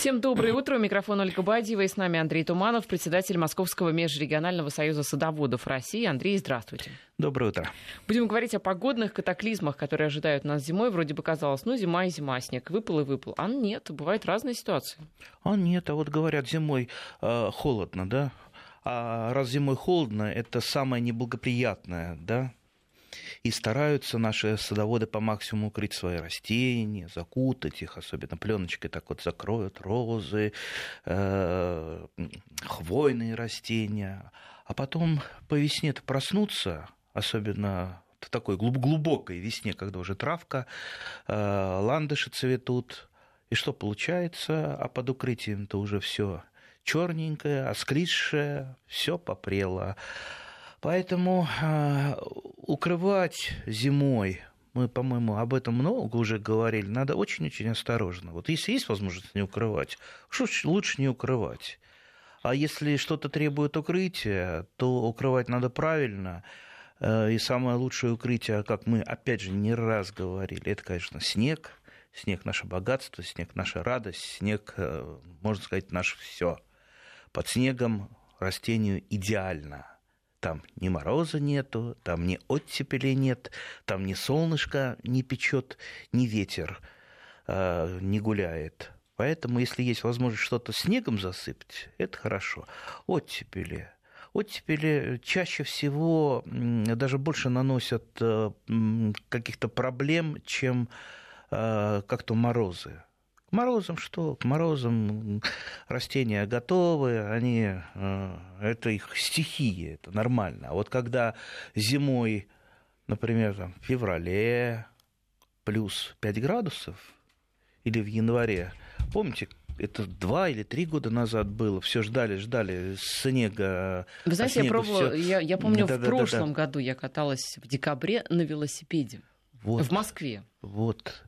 Всем доброе утро. Микрофон Ольга Бадьева и с нами Андрей Туманов, председатель Московского межрегионального союза садоводов России. Андрей, здравствуйте. Доброе утро. Будем говорить о погодных катаклизмах, которые ожидают нас зимой. Вроде бы казалось, ну зима и зима, снег выпал и выпал. А нет, бывают разные ситуации. А нет, а вот говорят, зимой э, холодно, да? А раз зимой холодно, это самое неблагоприятное, да? И стараются наши садоводы по максимуму укрыть свои растения, закутать их, особенно пленочкой так вот закроют розы, э, хвойные растения. А потом по весне-то проснуться, особенно в такой глубокой весне, когда уже травка, э, ландыши цветут. И что получается? А под укрытием-то уже все черненькое, осклизшее, все попрело. Поэтому э, укрывать зимой, мы, по-моему, об этом много уже говорили, надо очень-очень осторожно. Вот если есть возможность не укрывать, что лучше не укрывать. А если что-то требует укрытия, то укрывать надо правильно. Э, и самое лучшее укрытие, как мы опять же не раз говорили, это, конечно, снег. Снег наше богатство, снег наша радость, снег, э, можно сказать, наше все. Под снегом растению идеально – там ни мороза нету, там ни оттепели нет, там ни солнышко не печет, ни ветер э, не гуляет. Поэтому, если есть возможность что-то снегом засыпать, это хорошо. Оттепели. Оттепели чаще всего даже больше наносят э, каких-то проблем, чем э, как-то морозы. К морозам что? К морозам растения готовы, они, э, это их стихия, это нормально. А вот когда зимой, например, там, в феврале плюс 5 градусов, или в январе, помните, это два или три года назад было. Все ждали, ждали снега. Вы знаете, а я пробовала, всё... я, я помню, да, в да, прошлом да, да. году я каталась в декабре на велосипеде вот, в Москве. Вот.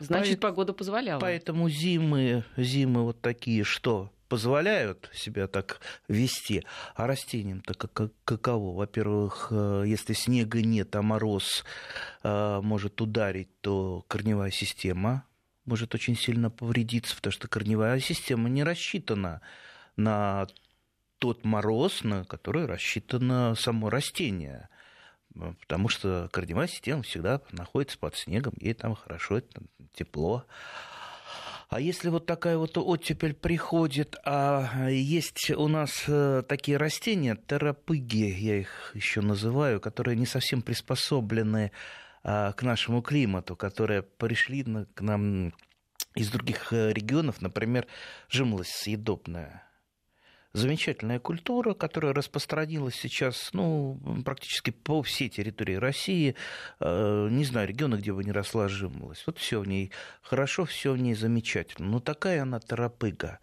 Значит, По... погода позволяла. Поэтому зимы, зимы вот такие, что позволяют себя так вести, а растениям-то как, каково? Во-первых, э, если снега нет, а мороз э, может ударить, то корневая система может очень сильно повредиться, потому что корневая система не рассчитана на тот мороз, на который рассчитано само растение потому что корневая система всегда находится под снегом, ей там хорошо, там тепло. А если вот такая вот оттепель приходит, а есть у нас э, такие растения, терапыги, я их еще называю, которые не совсем приспособлены а, к нашему климату, которые пришли к нам из других э, регионов, например, жимолость съедобная замечательная культура, которая распространилась сейчас ну, практически по всей территории России. Э, не знаю, региона, где бы не росла жимолость. Вот все в ней хорошо, все в ней замечательно. Но такая она торопыга.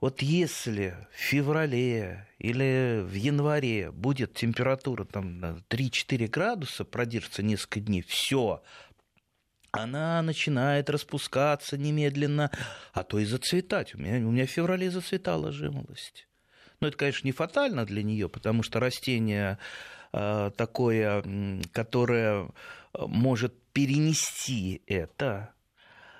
Вот если в феврале или в январе будет температура там 3-4 градуса, продержится несколько дней, все, она начинает распускаться немедленно, а то и зацветать. У меня, у меня в феврале зацветала жимолость. Но это, конечно, не фатально для нее, потому что растение э, такое, которое э, может перенести это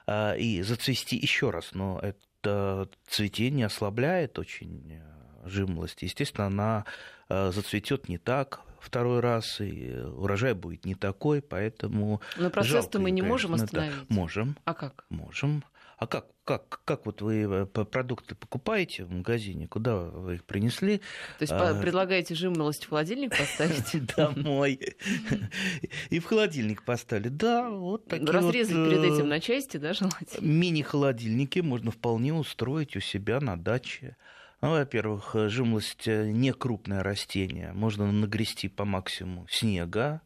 э, и зацвести еще раз, но это цветение ослабляет очень жимолость. Естественно, она зацветет не так второй раз, и урожай будет не такой, поэтому... Но процесс-то мы не можем остановить. Это... Можем. А как? Можем. А как, как, как вот вы э, продукты покупаете в магазине? Куда вы их принесли? То есть а... предлагаете жимолость в холодильник поставить? Домой. И в холодильник поставили. Да, вот такие Разрезать перед э, этим на части, да, желательно? Мини-холодильники можно вполне устроить у себя на даче. Ну, во-первых, жимолость не крупное растение. Можно нагрести по максимуму снега,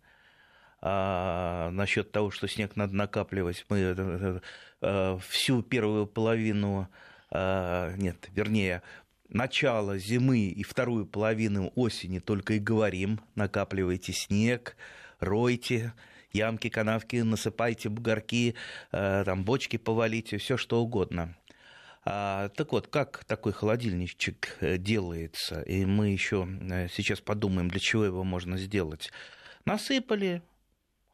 а насчет того, что снег надо накапливать, мы э, э, всю первую половину, э, нет, вернее, начало зимы и вторую половину осени только и говорим, накапливайте снег, ройте, ямки, канавки, насыпайте бугорки, там бочки повалите, все что угодно. А, так вот, как такой холодильничек делается, и мы еще сейчас подумаем, для чего его можно сделать. Насыпали,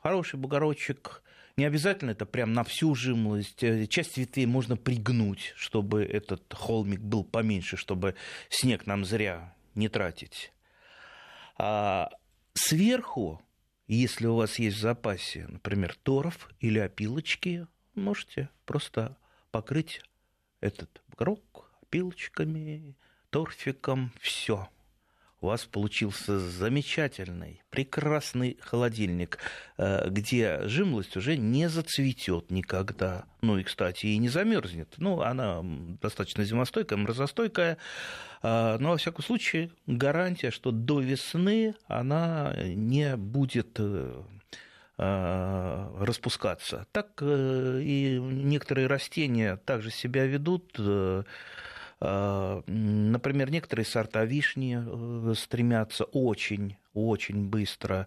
хороший бугорочек, Не обязательно это прям на всю жимолость. Э, часть ветвей можно пригнуть, чтобы этот холмик был поменьше, чтобы снег нам зря не тратить. А сверху, если у вас есть в запасе, например, торф или опилочки, можете просто покрыть этот круг опилочками, торфиком, все у вас получился замечательный, прекрасный холодильник, э, где жимлость уже не зацветет никогда. Ну и, кстати, и не замерзнет. Ну, она достаточно зимостойкая, морозостойкая. А, но, во всяком случае, гарантия, что до весны она не будет э, э, распускаться. Так и некоторые растения также себя ведут например, некоторые сорта вишни э, стремятся очень, очень быстро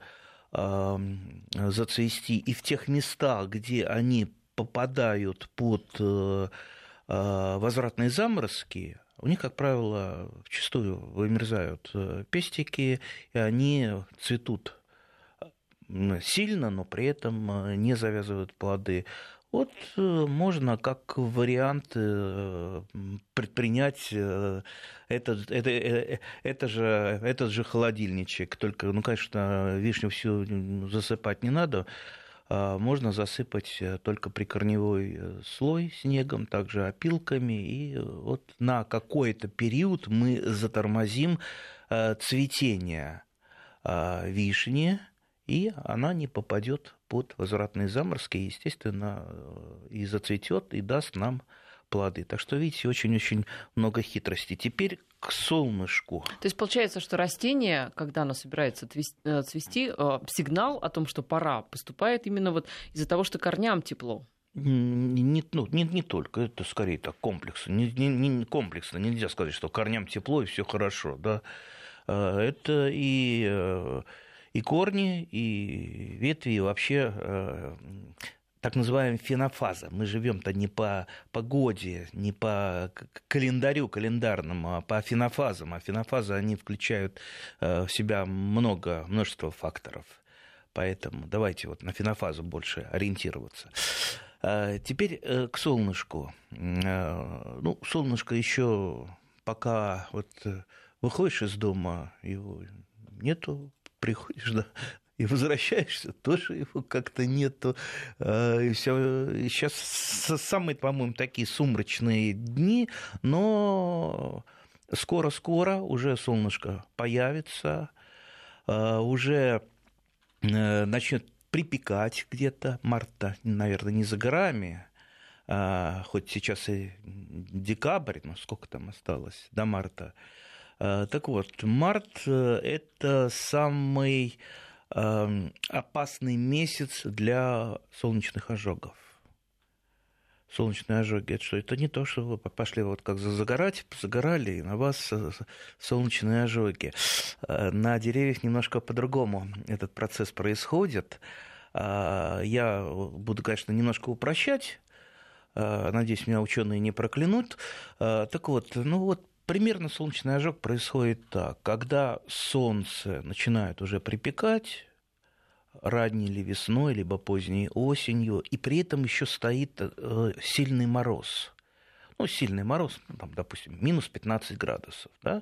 а, зацвести. И в тех местах, где они попадают под э, возвратные заморозки, у них, как правило, вчастую вымерзают э, пестики, и они цветут сильно, но при этом не завязывают плоды. Вот э, можно как вариант э, предпринять э, этот, это, это же, этот же холодильничек. Только, ну, конечно, вишню всю засыпать не надо. А можно засыпать только прикорневой слой снегом, также опилками. И вот на какой-то период мы затормозим цветение вишни, и она не попадет под возвратные заморозки, и, естественно, э, и зацветет, и даст нам плоды. Так что, видите, очень-очень много хитростей. Теперь к солнышку. То есть получается, что растение, когда оно собирается э, цвести, э, сигнал о том, что пора, поступает именно вот из-за того, что корням тепло. Не, ну, не, не только, это скорее так комплексно. Не, не, не комплексно, нельзя сказать, что корням тепло и все хорошо. Да? Это и и корни, и ветви, и вообще э, так называемая фенофаза. Мы живем-то не по погоде, не по календарю календарному, а по фенофазам. А фенофазы, они включают э, в себя много, множество факторов. Поэтому давайте вот на фенофазу больше ориентироваться. Э, теперь к солнышку. Ну, солнышко еще пока вот выходишь из дома, его нету приходишь, да, и возвращаешься, тоже его как-то нету. А, и все. Сейчас самые, по-моему, такие сумрачные дни, но скоро-скоро уже солнышко появится, а, уже э, начнет припекать где-то, марта, наверное, не за горами, а, хоть сейчас и декабрь, но сколько там осталось до марта, так вот, март э, – это самый эм, опасный месяц для солнечных ожогов. Солнечные ожоги – это что? Это не то, что вы пошли вот как загорать, загорали, и на вас э, солнечные ожоги. На деревьях немножко по-другому этот процесс происходит. Я буду, конечно, немножко упрощать, Надеюсь, меня ученые не проклянут. Так вот, ну вот Примерно солнечный ожог происходит так. Когда солнце начинает уже припекать, ранней или весной, либо поздней осенью, и при этом еще стоит э, сильный мороз. Ну, сильный мороз, ну, там, допустим, минус 15 градусов, да,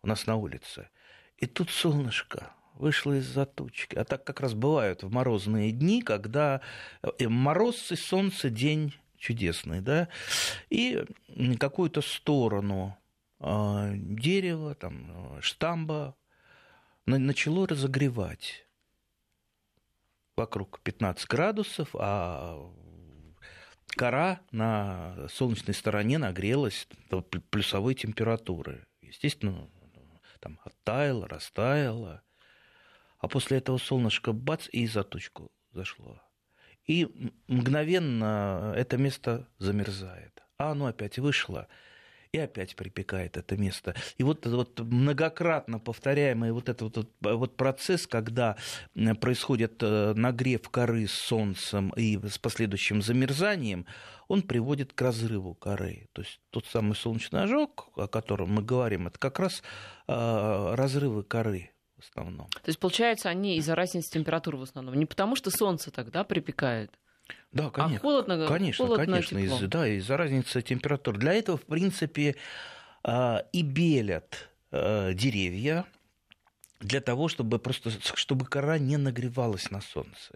у нас на улице. И тут солнышко вышло из-за тучки. А так как раз бывают в морозные дни, когда э, мороз и солнце день чудесный, да, и какую-то сторону дерево, там, а, штамба начало разогревать вокруг 15 градусов, а кора на солнечной стороне нагрелась до плюсовой температуры. Естественно, там оттаяла, растаяла. А после этого солнышко бац и за тучку зашло. И мгновенно это место замерзает. А оно опять вышло и опять припекает это место. И вот, вот многократно повторяемый вот этот вот, вот процесс, когда происходит э, нагрев коры солнцем и с последующим замерзанием, он приводит к разрыву коры. То есть тот самый солнечный ожог, о котором мы говорим, это как раз э, разрывы коры в основном. То есть, получается, они из-за разницы температуры в основном, не потому что солнце тогда припекает? Да, конечно. А холодно, конечно, холодно, конечно, из, да, из-за разницы температур. Для этого, в принципе, а, и белят а, деревья для того, чтобы просто, чтобы кора не нагревалась на солнце,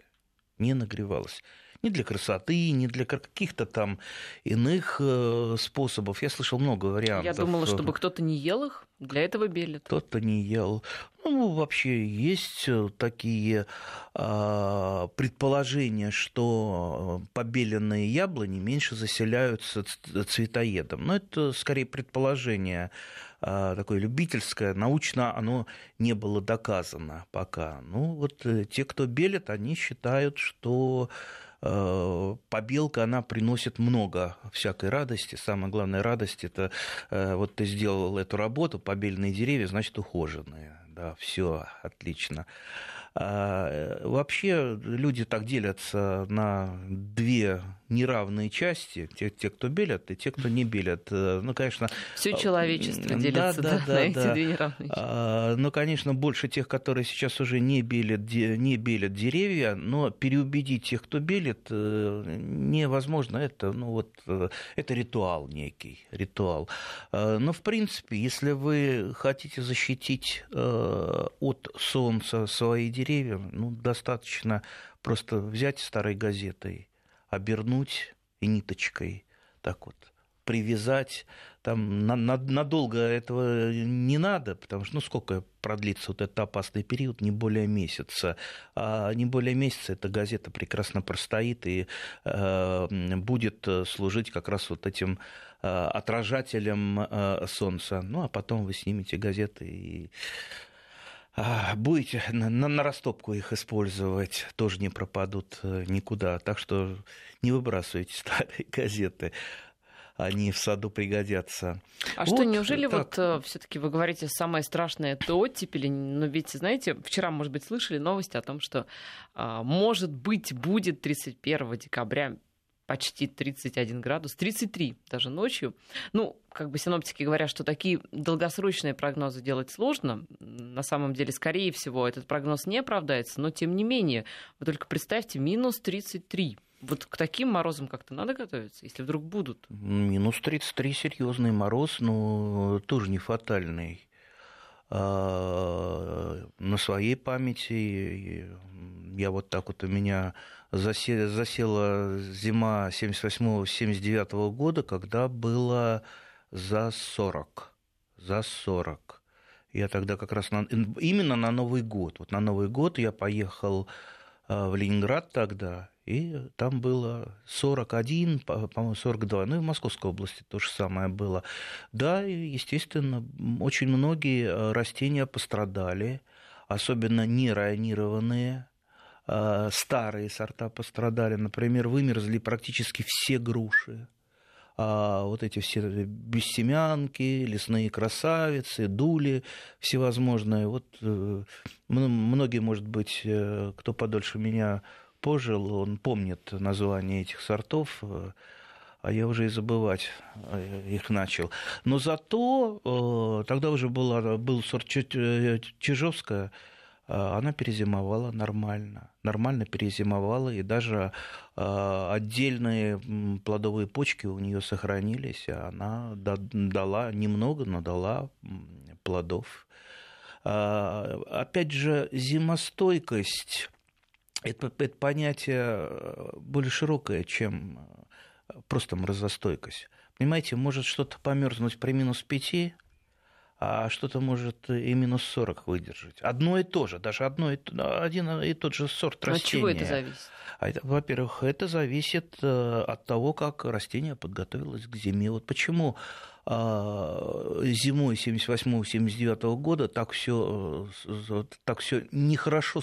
не нагревалась ни для красоты, ни для каких-то там иных э, способов. Я слышал много вариантов. Я думала, чтобы кто-то не ел их, для этого белят. Кто-то не ел. Ну, вообще есть э, такие э, предположения, что побеленные яблони меньше заселяются цветоедом. Но это скорее предположение э, такое любительское. Научно оно не было доказано пока. Ну, вот э, те, кто белит, они считают, что Э, побелка, она приносит много всякой радости. Самая главная радость – это э, вот ты сделал эту работу, побеленные деревья, значит, ухоженные. Да, все отлично. А, э, вообще люди так делятся на две неравные части, те, те, кто белят, и те, кто не белят. Э, ну, конечно... Все человечество делится да, да, да, на эти да. две неравные части. А, ну, конечно, больше тех, которые сейчас уже не белят, не белят деревья, но переубедить тех, кто белит, э, невозможно. Это, ну, вот, это ритуал некий, ритуал. Но, в принципе, если вы хотите защитить от солнца свои деревья, ну, достаточно просто взять старой газетой, обернуть и ниточкой так вот привязать, там на, на, надолго этого не надо, потому что ну сколько продлится вот этот опасный период, не более месяца, а не более месяца эта газета прекрасно простоит и э, будет служить как раз вот этим э, отражателем э, солнца, ну а потом вы снимете газеты и будете на, на растопку их использовать, тоже не пропадут э, никуда. Так что не выбрасывайте старые газеты они в саду пригодятся. А вот, что, неужели так. вот э, все-таки вы говорите, самое страшное это оттепели? Но ведь, знаете, вчера, может быть, слышали новости о том, что, а, может быть, будет 31 декабря почти 31 градус, 33 даже ночью. Ну, как бы синоптики говорят, что такие долгосрочные прогнозы делать сложно. На самом деле, скорее всего, этот прогноз не оправдается, но тем не менее, вы только представьте, минус 33. Вот к таким морозам как-то надо готовиться, если вдруг будут. Минус 33 серьезный мороз, но тоже не фатальный. А, на своей памяти я вот так вот у меня засела зима 78-79 года, когда было за 40. За 40. Я тогда как раз на, именно на Новый год. Вот на Новый год я поехал в Ленинград тогда, и там было 41, по-моему, 42. Ну и в Московской области то же самое было. Да, естественно, очень многие а, растения пострадали, особенно нерайонированные Э, старые сорта пострадали. Например, вымерзли практически все груши. А вот эти все бессемянки, лесные красавицы, дули всевозможные. Вот э, многие, может быть, э, кто подольше меня пожил, он помнит название этих сортов, а я уже и забывать их начал. Но зато тогда уже была, был сорт Чижовская, Э, она перезимовала нормально. Нормально перезимовала, и даже э, отдельные плодовые почки у нее сохранились. Она дала немного, но дала плодов. Э, опять же, зимостойкость это, это понятие более широкое, чем просто морозостойкость. Понимаете, может что-то померзнуть при минус пяти, а что-то может и минус 40 выдержать. Одно и то же, даже одно и, один и тот же сорт растения. От чего это зависит? А во-первых, это зависит э, от того, как растение подготовилось к зиме. Вот почему а, зимой 78-79 года так все э, так все нехорошо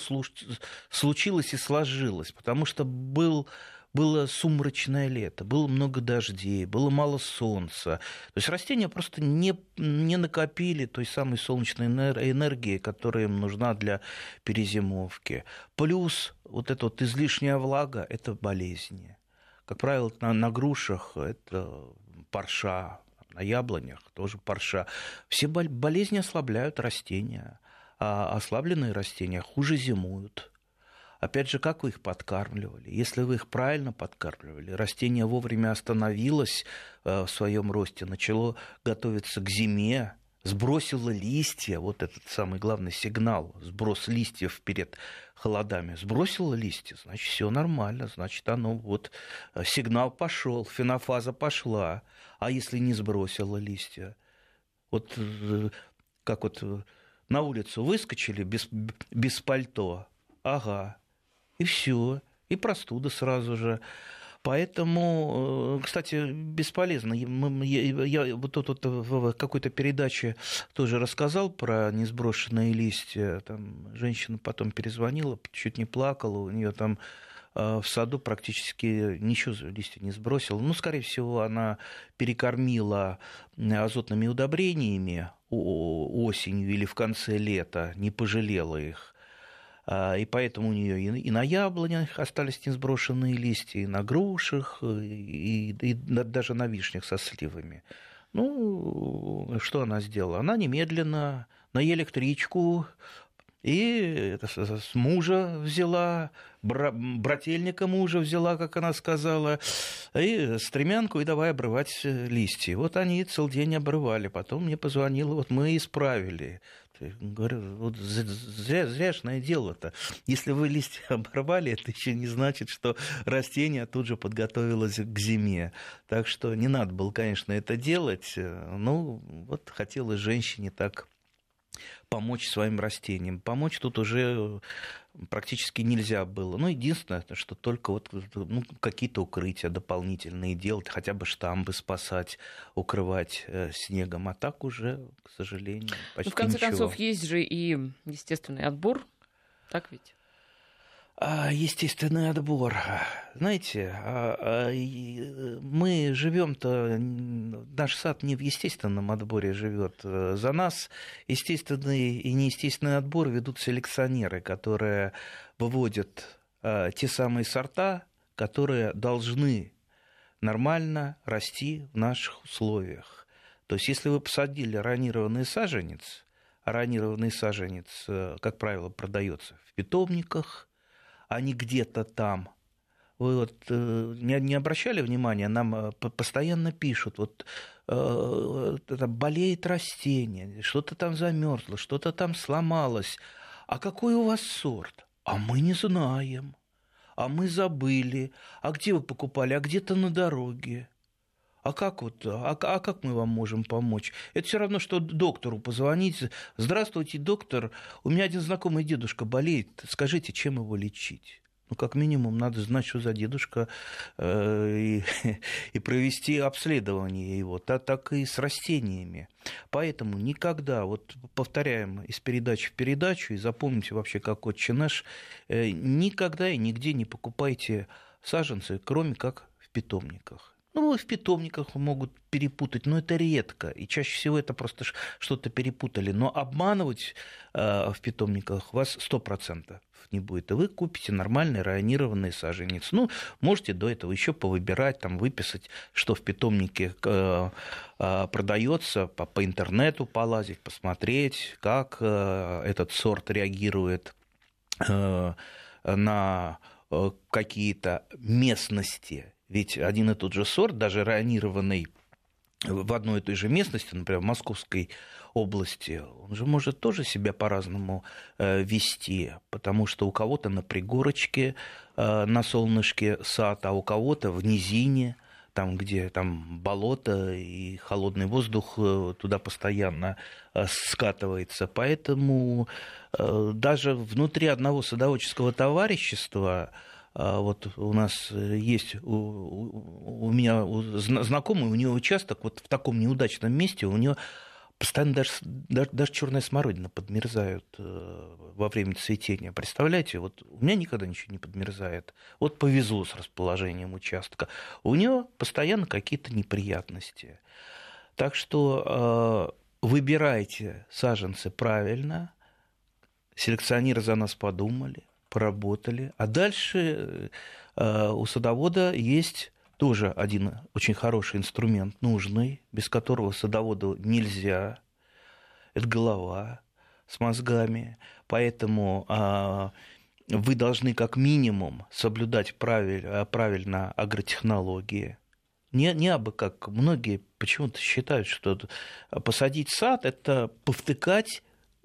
случилось и сложилось, потому что был было сумрачное лето, было много дождей, было мало солнца. То есть растения просто не, не накопили той самой солнечной энергии, которая им нужна для перезимовки. Плюс вот эта вот излишняя влага – это болезни. Как правило, на, на грушах это парша, на яблонях тоже парша. Все болезни ослабляют растения, а ослабленные растения хуже зимуют. Опять же, как вы их подкармливали? Если вы их правильно подкармливали, растение вовремя остановилось э, в своем росте, начало готовиться к зиме, сбросило листья, вот этот самый главный сигнал, сброс листьев перед холодами, сбросило листья, значит, все нормально, значит, оно вот э, сигнал пошел, фенофаза пошла. А если не сбросило листья? Вот э, как вот на улицу выскочили без, без пальто, ага, и все, и простуда сразу же. Поэтому, э, кстати, бесполезно. Я, я вот тут в какой-то передаче тоже рассказал про несброшенные листья. Там женщина потом перезвонила, чуть не плакала, у нее там э, в саду практически ничего листья не сбросила. Ну, скорее всего, она перекормила азотными удобрениями осенью или в конце лета, не пожалела их. А, и поэтому у нее и на яблонях остались несброшенные листья, и на грушах, и, и даже на вишнях со сливами. Ну, что она сделала? Она немедленно на электричку и с мужа взяла, брательника мужа взяла, как она сказала, и стремянку, и давай обрывать листья. Вот они целый день обрывали. Потом мне позвонила, вот мы исправили. Говорю, вот зря, зряшное дело-то. Если вы листья оборвали, это еще не значит, что растение тут же подготовилось к зиме. Так что не надо было, конечно, это делать. Ну, вот хотелось женщине так помочь своим растениям. Помочь тут уже практически нельзя было. Ну, единственное, что только вот ну, какие-то укрытия дополнительные делать, хотя бы штамбы спасать, укрывать э, снегом. А так уже, к сожалению, почти ну, В конце ничего. концов, есть же и естественный отбор, так ведь? А, естественный отбор. Знаете, а, а, э, мы живем-то, наш сад не в естественном отборе живет. За нас естественный и неестественный отбор ведут селекционеры, которые выводят те самые сорта, которые должны нормально расти в наших условиях. То есть, если вы посадили ранированный саженец, а ранированный саженец, э, как правило, продается в питомниках, а не где-то там. Вы вот э, не, не обращали внимания, нам э, постоянно пишут, вот э, это болеет растение, что-то там замерзло, что-то там сломалось. А какой у вас сорт? А мы не знаем. А мы забыли. А где вы покупали? А где-то на дороге. А как вот, а, а как мы вам можем помочь? Это все равно, что доктору позвонить. Здравствуйте, доктор, у меня один знакомый дедушка болеет. Скажите, чем его лечить? Ну, как минимум, надо знать, что за дедушка, э, и, и провести обследование его, так, так и с растениями. Поэтому никогда, вот повторяем из передачи в передачу, и запомните вообще, как отче наш, э, никогда и нигде не покупайте саженцы, кроме как в питомниках. Ну, в питомниках могут перепутать, но это редко. И чаще всего это просто что-то перепутали. Но обманывать э, в питомниках вас 100% не будет. И вы купите нормальный районированный саженец. Ну, можете до этого еще повыбирать, там, выписать, что в питомнике э, э, продается, по, по интернету полазить, посмотреть, как э, этот сорт реагирует э, на э, какие-то местности ведь один и тот же сорт, даже ранированный в одной и той же местности, например, в Московской области, он же может тоже себя по-разному э, вести, потому что у кого-то на пригорочке, э, на солнышке сад, а у кого-то в низине, там, где там болото и холодный воздух э, туда постоянно скатывается. Поэтому даже внутри одного садоводческого товарищества вот у нас э, есть, у, у меня знакомый, у него участок вот в таком неудачном месте, у него постоянно даже, даже, даже черная смородина подмерзают э, во время цветения. Представляете, вот у меня никогда ничего не подмерзает. Вот повезло с расположением участка. У него постоянно какие-то неприятности. Так что э, выбирайте саженцы правильно, селекционеры за нас подумали, поработали. А дальше э, у садовода есть тоже один очень хороший инструмент, нужный, без которого садоводу нельзя. Это голова с мозгами. Поэтому а, вы должны как минимум соблюдать правиль, правильно агротехнологии. Не, не абы как. Многие почему-то считают, что посадить сад – это повтыкать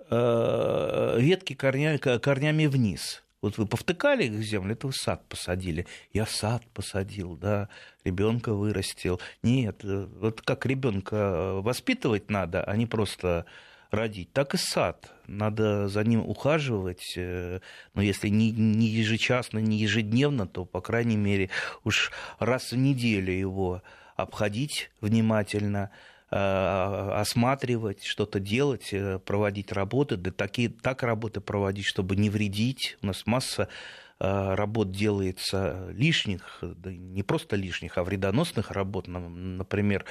э, ветки корня, корнями вниз. Вот вы повтыкали их в землю, это вы сад посадили. Я сад посадил, да, ребенка вырастил. Нет, э, вот как ребенка воспитывать надо, а не просто родить, так и сад. Надо за ним ухаживать, э, но если не, не ежечасно, не ежедневно, то, по крайней мере, уж раз в неделю его обходить внимательно, э, осматривать, что-то делать, э, проводить работы, да такие, так работы проводить, чтобы не вредить. У нас масса Э, работ делается лишних, да не просто лишних, а вредоносных работ. Например,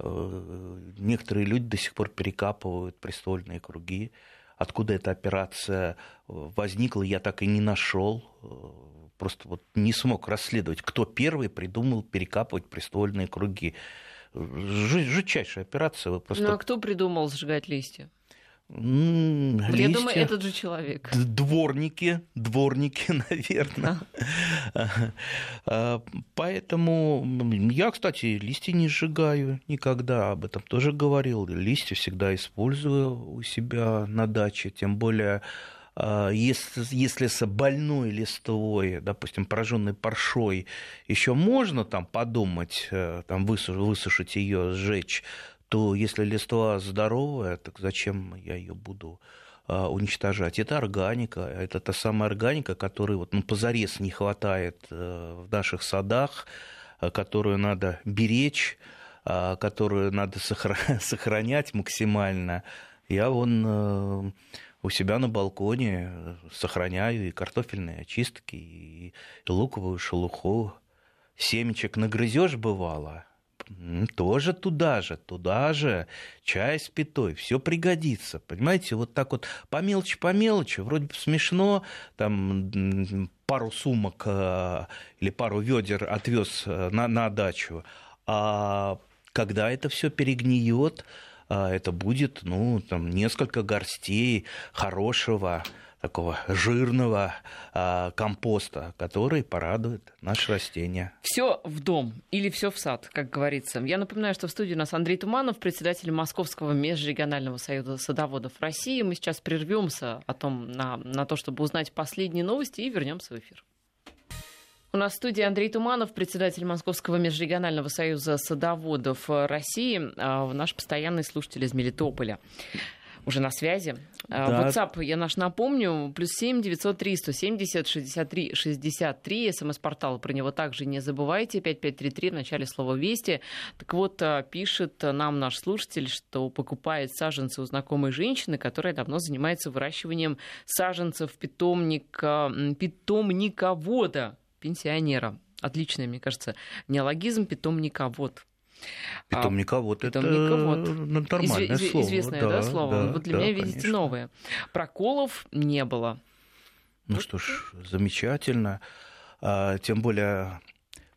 э, некоторые люди до сих пор перекапывают престольные круги. Откуда эта операция возникла, я так и не нашел. Э, просто вот не смог расследовать, кто первый придумал перекапывать престольные круги. Жутчайшая операция. Вы просто... Ну а кто придумал сжигать листья? Листья, Я думаю, этот же человек. Дворники, дворники, наверное. А. Поэтому я, кстати, листья не сжигаю никогда, об этом тоже говорил. Листья всегда использую у себя на даче, тем более если, если с больной листвой, допустим, пораженной паршой, еще можно там подумать, э, там высушить ее, сжечь, то если листва здоровая, так зачем я ее буду а, уничтожать. Это органика, это та самая органика, которой вот, ну, позарез не хватает э, в наших садах, э, которую надо беречь, а, которую надо сохранять максимально. Я вон у себя на балконе сохраняю и картофельные очистки, и луковую шелуху. Семечек нагрызешь бывало, тоже туда же, туда же, чай с пятой, все пригодится. Понимаете, вот так вот по мелочи, по мелочи, вроде бы смешно, там пару сумок э, или пару ведер отвез э, на, на дачу, а когда это все перегниет, э, это будет, ну, там, несколько горстей хорошего такого жирного а, компоста, который порадует наши растения. Все в дом или все в сад, как говорится. Я напоминаю, что в студии у нас Андрей Туманов, председатель Московского межрегионального союза садоводов России. Мы сейчас прервемся о том, на, на то, чтобы узнать последние новости и вернемся в эфир. У нас в студии Андрей Туманов, председатель Московского межрегионального союза садоводов России, а, наш постоянный слушатель из Мелитополя уже на связи. А, да. WhatsApp, я наш напомню, плюс 7 903 170 63 63. СМС-портал, про него также не забывайте. 5533 в начале слова «Вести». Так вот, а, пишет нам наш слушатель, что покупает саженцы у знакомой женщины, которая давно занимается выращиванием саженцев питомника, питомниковода, пенсионера. Отличный, мне кажется, неологизм питомниковод. Питомниковод а, это нормальное Изв... слово. Известное да, да, слово. Да, вот для да, меня, видите, конечно. новое. Проколов не было. Ну вот. что ж, замечательно. А, тем более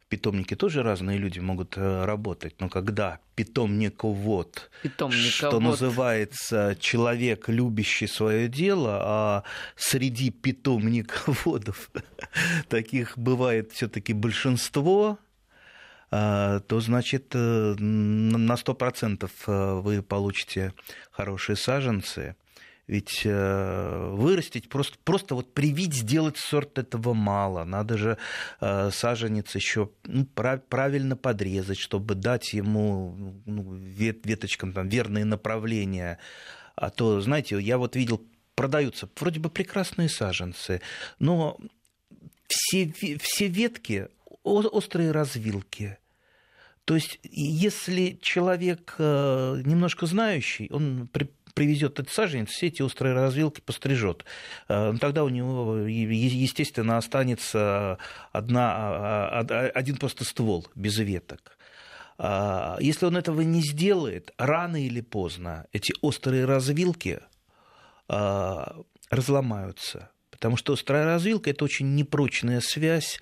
в питомнике тоже разные люди могут э, работать, но когда питомниковод, питомниковод. что называется, человек, любящий свое дело, а среди питомниководов таких бывает все-таки большинство, а, то значит э, на 100% э, вы получите хорошие саженцы. Ведь э, вырастить, просто, просто вот привить, сделать сорт этого мало. Надо же саженец еще ну, правильно подрезать, чтобы дать ему ну, веточкам там, верные направления. А то, знаете, я вот видел, продаются вроде бы прекрасные саженцы, но все, все ветки острые развилки. То есть, если человек э, немножко знающий, он при, привезет этот саженец, все эти острые развилки пострижет. Э, тогда у него, естественно, останется одна, а, а, один просто ствол без веток. А, если он этого не сделает, рано или поздно эти острые развилки разломаются. Потому что острая развилка – это очень непрочная связь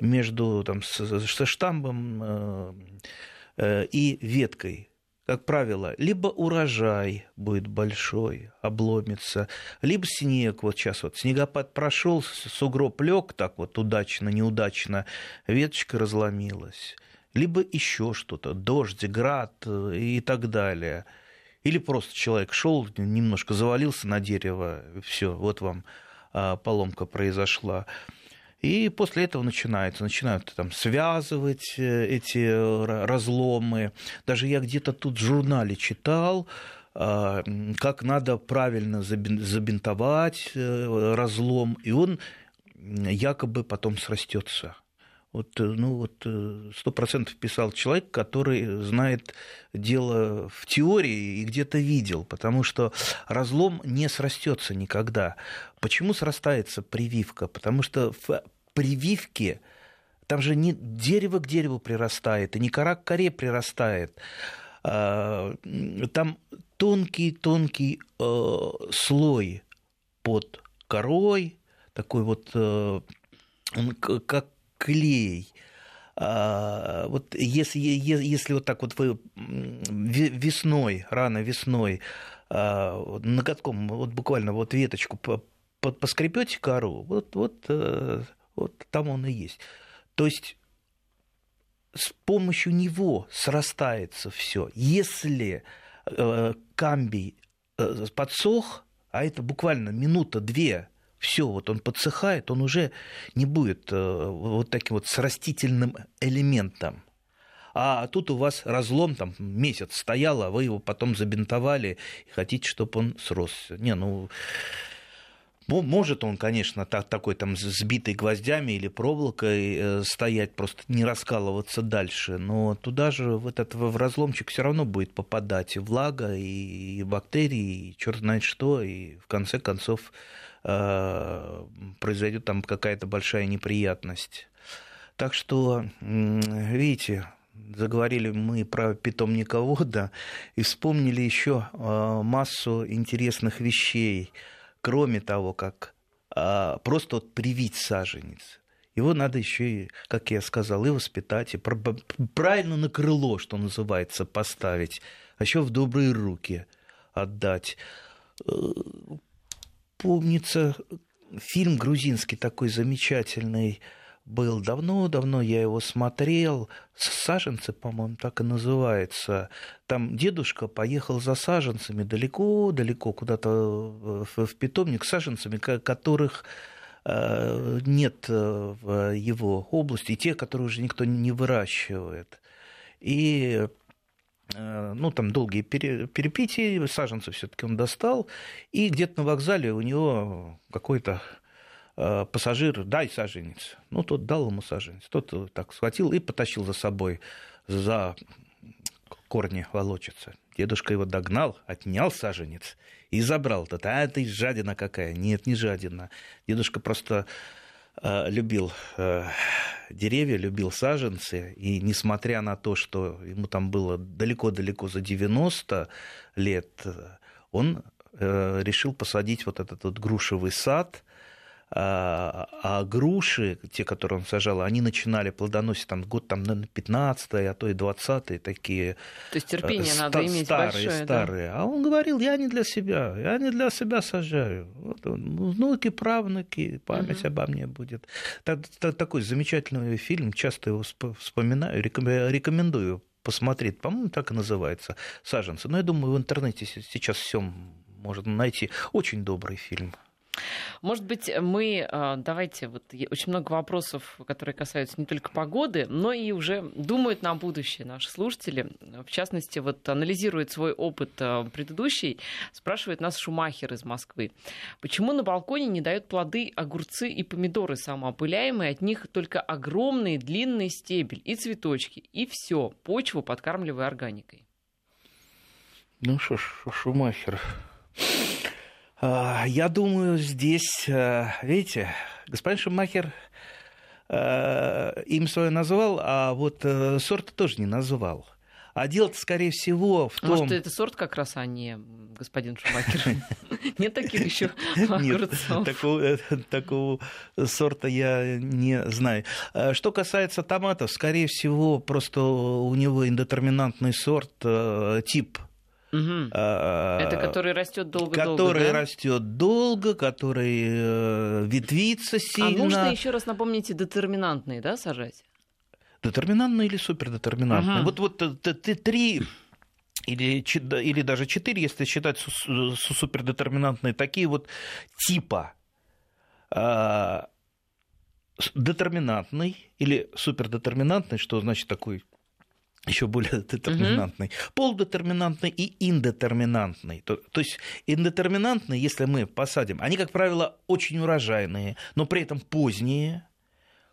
между там, со штамбом э, э, и веткой. Как правило, либо урожай будет большой, обломится, либо снег, вот сейчас вот снегопад прошел, сугроб лег так вот удачно, неудачно, веточка разломилась, либо еще что-то, дождь, град э, и так далее. Или просто человек шел, немножко завалился на дерево, все, вот вам а, поломка произошла. И после этого начинается, начинают там связывать э, эти разломы. Даже я где-то тут в журнале читал, а, как надо правильно забинтовать э, разлом, и он якобы потом срастется. Вот, э, ну вот сто процентов писал человек, который знает дело в теории и где-то видел, потому что разлом не срастется никогда. Почему срастается прививка? Потому что в прививке там же не дерево к дереву прирастает, и не кора к коре прирастает. А, там тонкий-тонкий э, слой под корой, такой вот, э, он как клей. А, вот если, если вот так вот вы весной, рано весной, а, ноготком вот буквально вот веточку поскребете кору, вот, вот, э, вот там он и есть. То есть с помощью него срастается все. Если э, камбий э, подсох, а это буквально минута-две, все, вот он подсыхает, он уже не будет э, вот таким вот срастительным элементом. А тут у вас разлом там месяц стоял, а вы его потом забинтовали и хотите, чтобы он сросся. Не, ну может он, конечно, так, такой там сбитый гвоздями или проволокой э, стоять, просто не раскалываться дальше, но туда же в этот в разломчик все равно будет попадать и влага, и, и бактерии, и черт знает что, и в конце концов э, произойдет там какая-то большая неприятность. Так что, видите, заговорили мы про питомниковода и вспомнили еще э, массу интересных вещей – кроме того, как а, просто вот привить саженец, его надо еще и, как я сказал, и воспитать, и правильно на крыло, что называется, поставить, а еще в добрые руки отдать. Э, помнится фильм грузинский такой замечательный был давно-давно, я его смотрел, саженцы, по-моему, так и называется. Там дедушка поехал за саженцами далеко-далеко куда-то в питомник, саженцами, которых э, нет в его области, и те, которые уже никто не выращивает. И э, ну, там долгие перепития, саженцы все-таки он достал, и где-то на вокзале у него какой-то Э, пассажир, дай саженец. Ну, тот дал ему саженец. Тот так схватил и потащил за собой за корни волочится. Дедушка его догнал, отнял саженец и забрал этот. А ты жадина какая? Нет, не жадина. Дедушка просто э, любил э, деревья, любил саженцы, и несмотря на то, что ему там было далеко-далеко за 90 лет, он э, решил посадить вот этот вот грушевый сад – а, а груши, те, которые он сажал, они начинали плодоносить там год там, наверное, 15 а то и 20 такие. То есть терпение ста- надо иметь старые, большое, старые. Да? А он говорил, я не для себя, я не для себя сажаю. Вот, внуки, правнуки, память угу. обо мне будет. Так, так, такой замечательный фильм, часто его вспоминаю, рекомендую посмотреть. По-моему, так и называется «Саженцы». Но я думаю, в интернете сейчас все можно найти. Очень добрый фильм. Может быть, мы, а, давайте, вот очень много вопросов, которые касаются не только погоды, но и уже думают на будущее наши слушатели. В частности, вот анализирует свой опыт а, предыдущий, спрашивает нас Шумахер из Москвы. Почему на балконе не дают плоды огурцы и помидоры самоопыляемые, от них только огромный длинный стебель и цветочки, и все, почву подкармливая органикой? Ну что ж, Шумахер, я думаю, здесь, э, видите, господин Шумахер э, им свое назвал, а вот э, сорт тоже не назвал. А дело-то, скорее всего, в том... Может, это сорт как раз, а не господин Шумахер? Нет таких еще огурцов? Такого сорта я не знаю. А что касается томатов, скорее всего, просто у него индетерминантный сорт, тип Угу. Это который растет долго-долго. Который да? растет долго, который э, ветвится сильно. А нужно еще раз напомните, детерминантные, да, сажать? Детерминантные или супердетерминантные? Угу. Вот, вот ты три или, или даже четыре, если считать супердетерминантные, такие вот типа а, детерминантный или супердетерминантный, что значит такой еще более детерминантный, угу. полдетерминантный и индетерминантный. То, то есть индетерминантные, если мы посадим, они, как правило, очень урожайные, но при этом поздние,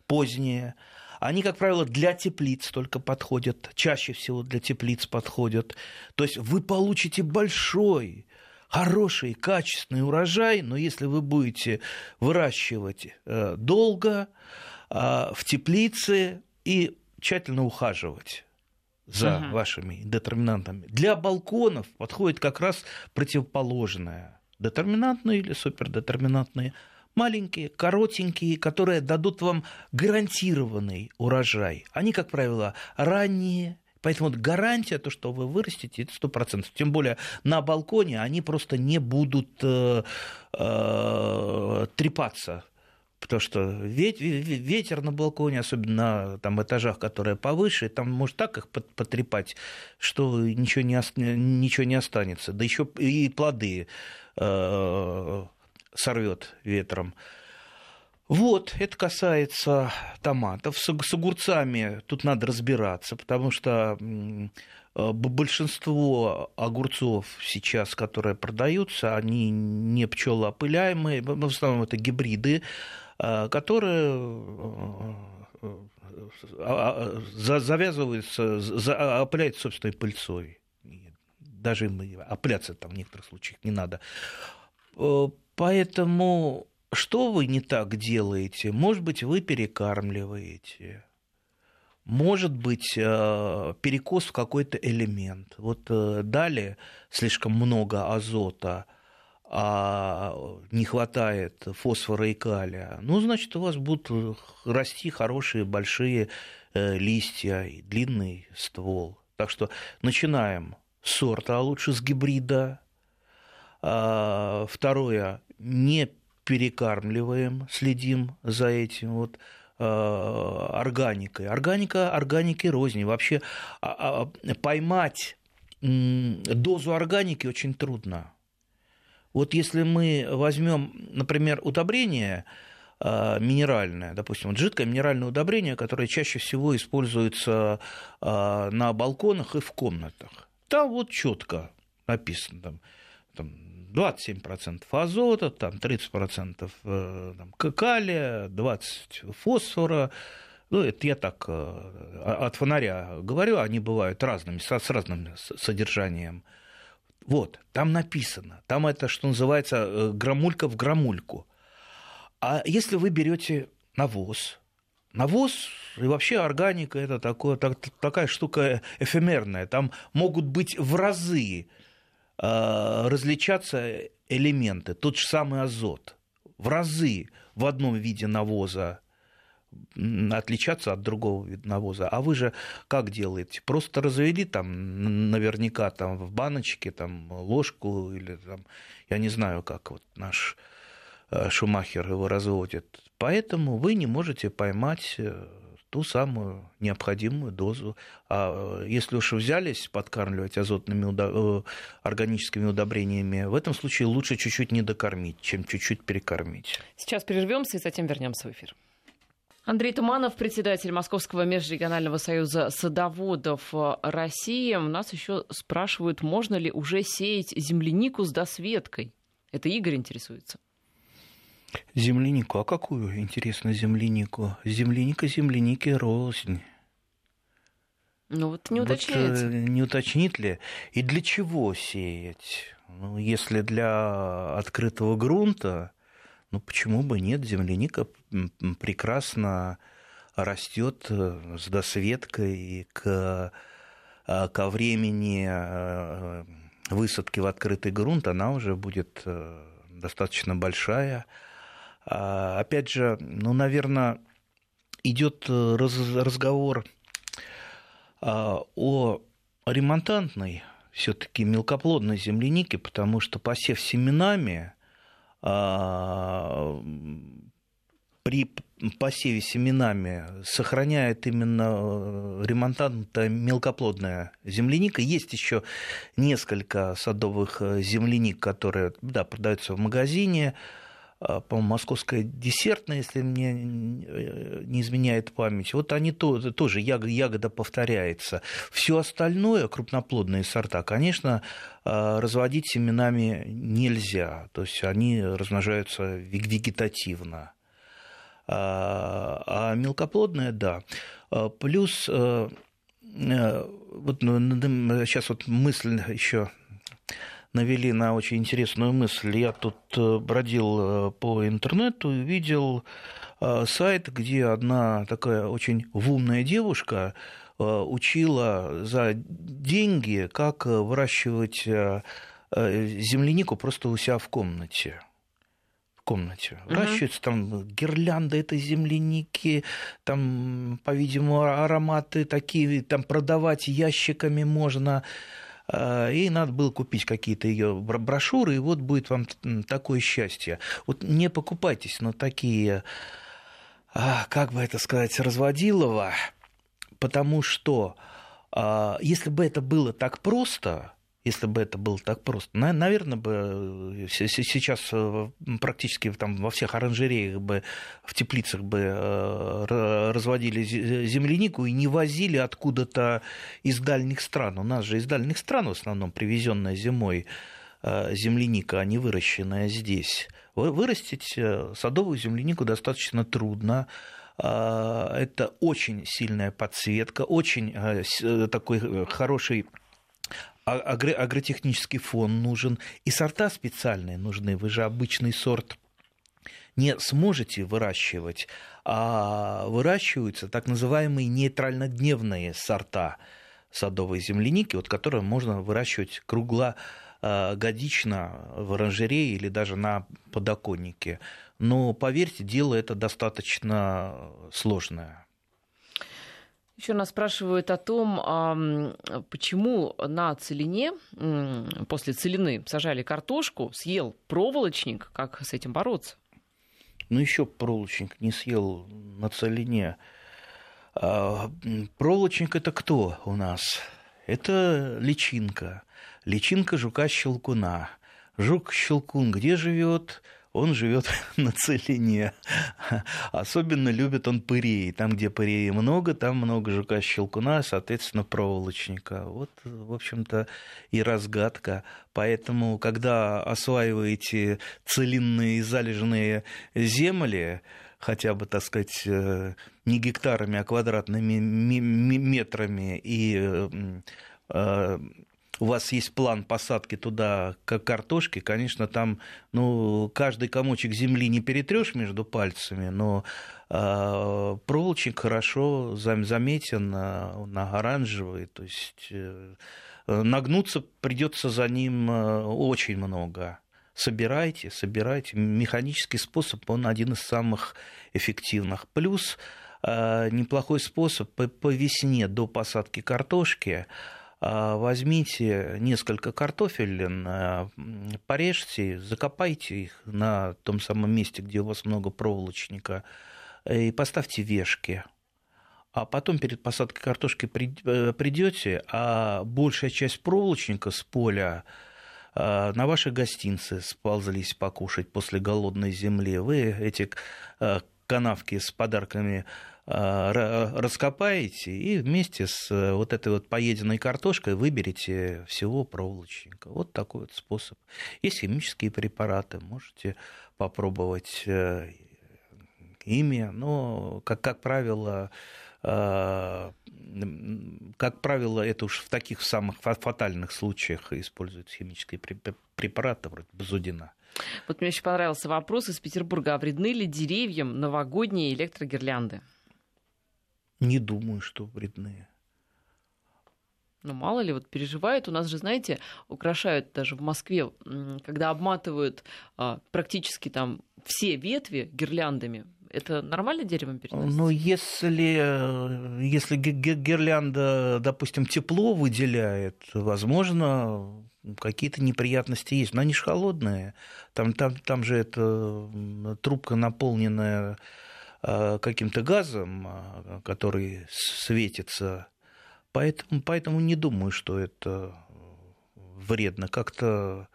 поздние. Они, как правило, для теплиц только подходят, чаще всего для теплиц подходят. То есть вы получите большой, хороший, качественный урожай, но если вы будете выращивать э, долго э, в теплице и тщательно ухаживать за угу. вашими детерминантами. Для балконов подходит как раз противоположное. Детерминантные или супердетерминантные. Маленькие, коротенькие, которые дадут вам гарантированный урожай. Они, как правило, ранние, Поэтому вот гарантия, то, что вы вырастете, это 100%. Тем более на балконе они просто не будут э, э, трепаться потому что ветер на балконе, особенно на там, этажах, которые повыше, там может так их потрепать, что ничего не, ничего не останется. Да еще и плоды э, сорвет ветром. Вот, это касается томатов. С, с огурцами тут надо разбираться, потому что большинство огурцов сейчас, которые продаются, они не пчелоопыляемые, в основном это гибриды, Э, которые э, э, завязываются, опыляются собственной пыльцой. Даже опыляться там в некоторых случаях не надо. Поэтому что вы не так делаете? Может быть, вы перекармливаете. Может быть, перекос в какой-то элемент. Вот дали слишком много азота – а не хватает фосфора и калия, ну, значит, у вас будут расти хорошие большие э, листья и длинный ствол. Так что начинаем с сорта, а лучше с гибрида. А, второе, не перекармливаем, следим за этим. Вот а, органикой. Органика органики розни. Вообще а, поймать дозу органики очень трудно. Вот если мы возьмем, например, удобрение а, минеральное, допустим, вот жидкое минеральное удобрение, которое чаще всего используется а, на балконах и в комнатах. Там вот четко написано, там, там 27% азота, там 30% э, там, калия, 20% фосфора. Ну, это я так э, от фонаря говорю, они бывают разными, с разным содержанием. Вот, там написано, там это, что называется, э, грамулька в грамульку. А если вы берете навоз, навоз и вообще органика это такое, так, такая штука эфемерная, там могут быть в разы э, различаться элементы, тот же самый азот, в разы в одном виде навоза отличаться от другого навоза. А вы же как делаете? Просто развели там наверняка там в баночке там ложку или там, я не знаю, как вот наш э, Шумахер его разводит. Поэтому вы не можете поймать э, ту самую необходимую дозу. А э, если уж взялись подкармливать азотными органическими удобрениями, в этом случае лучше чуть-чуть не докормить, чем чуть-чуть перекормить. Сейчас прервемся и затем вернемся в эфир. Андрей Туманов, председатель Московского межрегионального союза садоводов России. У нас еще спрашивают, можно ли уже сеять землянику с досветкой. Это Игорь интересуется. Землянику? А какую, интересно, землянику? Земляника земляники рознь. Ну вот не уточняется. Вот, э, не уточнит ли? И для чего сеять? Ну, если для открытого грунта, ну почему бы нет? Земляника прекрасно растет э, с досветкой к ко времени высадки в открытый грунт она уже будет достаточно большая. А, опять же, ну, наверное, идет разговор о ремонтантной все-таки мелкоплодной земляники, потому что посев семенами а, при посеве семенами сохраняет именно э, ремонтантная мелкоплодная земляника. Есть еще несколько садовых э, земляник, которые да, продаются в магазине. А, по-моему, московская десертная, если мне э, не изменяет память. Вот они то, тоже, ягода, повторяется. Все остальное, крупноплодные сорта, конечно, а, разводить семенами нельзя. То есть они размножаются вегетативно. А, а мелкоплодные, да. Плюс э, э, вот сейчас вот мысль еще навели на очень интересную мысль. Я тут э, бродил э, по интернету и видел э, сайт, где одна такая очень умная девушка учила за деньги, как выращивать землянику просто у себя в комнате в комнате. Выращиваются uh там гирлянды этой земляники, там, по-видимому, ароматы такие, там продавать ящиками можно. А, и надо было купить какие-то ее брошюры, и вот будет вам такое счастье. Вот не покупайтесь на такие, а, как бы это сказать, разводилово, потому что а, если бы это было так просто, если бы это было так просто. Наверное, бы э, сейчас э, практически там во всех оранжереях бы, в теплицах бы э, разводили землянику и не возили откуда-то из дальних стран. У нас же из дальних стран в основном привезенная зимой земляника, а не выращенная здесь. Вырастить садовую землянику достаточно трудно. Это очень сильная подсветка, очень такой хороший а, агротехнический фон нужен, и сорта специальные нужны. Вы же обычный сорт не сможете выращивать, а выращиваются так называемые нейтральнодневные сорта садовой земляники, вот которые можно выращивать круглогодично в оранжерее или даже на подоконнике. Но поверьте, дело это достаточно сложное. Еще нас спрашивают о том, почему на целине, после целины сажали картошку, съел проволочник, как с этим бороться? Ну, еще проволочник не съел на целине. А, проволочник это кто у нас? Это личинка. Личинка жука-щелкуна. Жук-щелкун где живет? Он живет на целине. Особенно любит он пырей. Там, где пырей много, там много жука-щелкуна, соответственно, проволочника. Вот, в общем-то, и разгадка. Поэтому, когда осваиваете целинные залежные земли, хотя бы, так сказать, э, не гектарами, а квадратными метрами и э, у вас есть план посадки туда картошки, конечно, там ну, каждый комочек земли не перетрешь между пальцами, но э, проволочник хорошо заметен на, оранжевый, то есть э, нагнуться придется за ним э, очень много. Собирайте, собирайте. Механический способ, он один из самых эффективных. Плюс э, неплохой способ по, по весне до посадки картошки – возьмите несколько картофелин, а, порежьте, закопайте их на том самом месте, где у вас много проволочника, и поставьте вешки. А потом перед посадкой картошки э, придете, а большая часть проволочника с поля а, на ваши гостинцы сползлись покушать после голодной земли. Вы эти канавки с подарками а, раскопаете и вместе с э, вот этой вот поеденной картошкой выберете всего проволочника. Вот такой вот способ. Есть химические препараты, можете попробовать э, ими, но, как, как правило, а, как правило, это уж в таких самых фатальных случаях используются химические препараты, вроде базудина. Вот мне очень понравился вопрос из Петербурга. А вредны ли деревьям новогодние электрогирлянды? Не думаю, что вредные. Ну, мало ли, вот переживают. У нас же, знаете, украшают даже в Москве, когда обматывают а, практически там все ветви гирляндами. Это нормально деревом переносится? Ну, если, э, если гирлянда, допустим, тепло выделяет, возможно, какие-то неприятности есть. Но они же холодные. Там, там, там же эта трубка наполненная э, каким-то газом, э, который светится Поэтому, поэтому не думаю, что это вредно. Как-то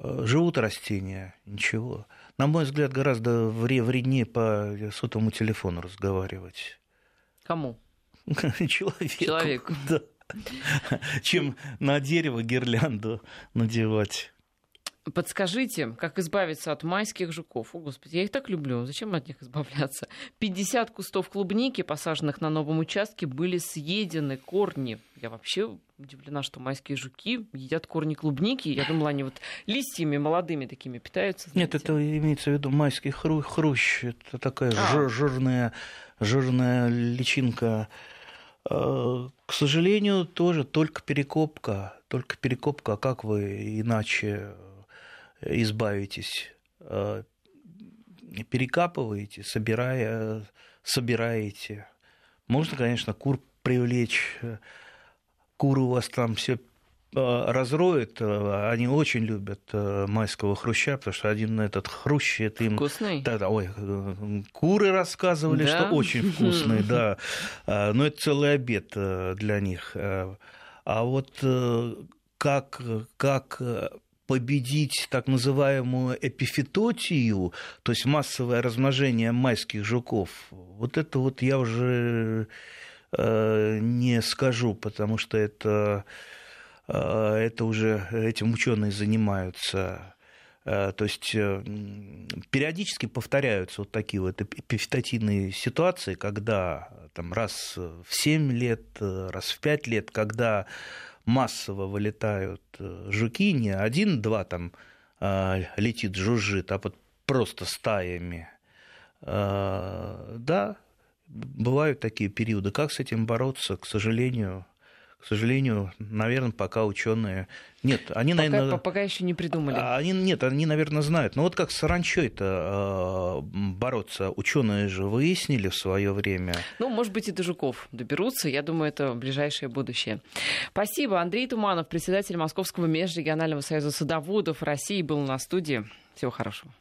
живут растения, ничего. На мой взгляд, гораздо вреднее по сотовому телефону разговаривать. Кому? Человеку. Человеку. Да. Чем на дерево гирлянду надевать. Подскажите, как избавиться от майских жуков? О, Господи, я их так люблю. Зачем от них избавляться? 50 кустов клубники, посаженных на новом участке, были съедены корни. Я вообще удивлена, что майские жуки едят корни клубники. Я думала, они вот листьями молодыми такими питаются. Знаете. Нет, это имеется в виду майский хру- хрущ. Это такая а. жирная, жирная личинка. А, к сожалению, тоже только перекопка. Только перекопка. А как вы иначе избавитесь, э, перекапываете, собирая, собираете. Можно, конечно, кур привлечь. Куры у вас там все э, разроют, э, они очень любят майского хруща, потому что один этот хрущ, это им... Вкусный? Да, да, ой, куры рассказывали, да? что очень вкусный, да. Но это целый обед для них. А вот как, как победить так называемую эпифитотию, то есть массовое размножение майских жуков, вот это вот я уже э, не скажу, потому что это, э, это уже этим ученые занимаются. Э, то есть периодически повторяются вот такие вот эпифитотийные ситуации, когда там, раз в 7 лет, раз в 5 лет, когда массово вылетают э, жуки, не один-два там э, летит, жужжит, а вот просто стаями. Э, да, бывают такие периоды. Как с этим бороться, к сожалению, к сожалению, наверное, пока ученые нет, они, пока, наверное, пока еще не придумали. А, они нет, они, наверное, знают. Но вот как с саранчой-то бороться, ученые же выяснили в свое время. Ну, может быть, и до жуков доберутся. Я думаю, это ближайшее будущее. Спасибо. Андрей Туманов, председатель Московского межрегионального союза садоводов России, был на студии. Всего хорошего.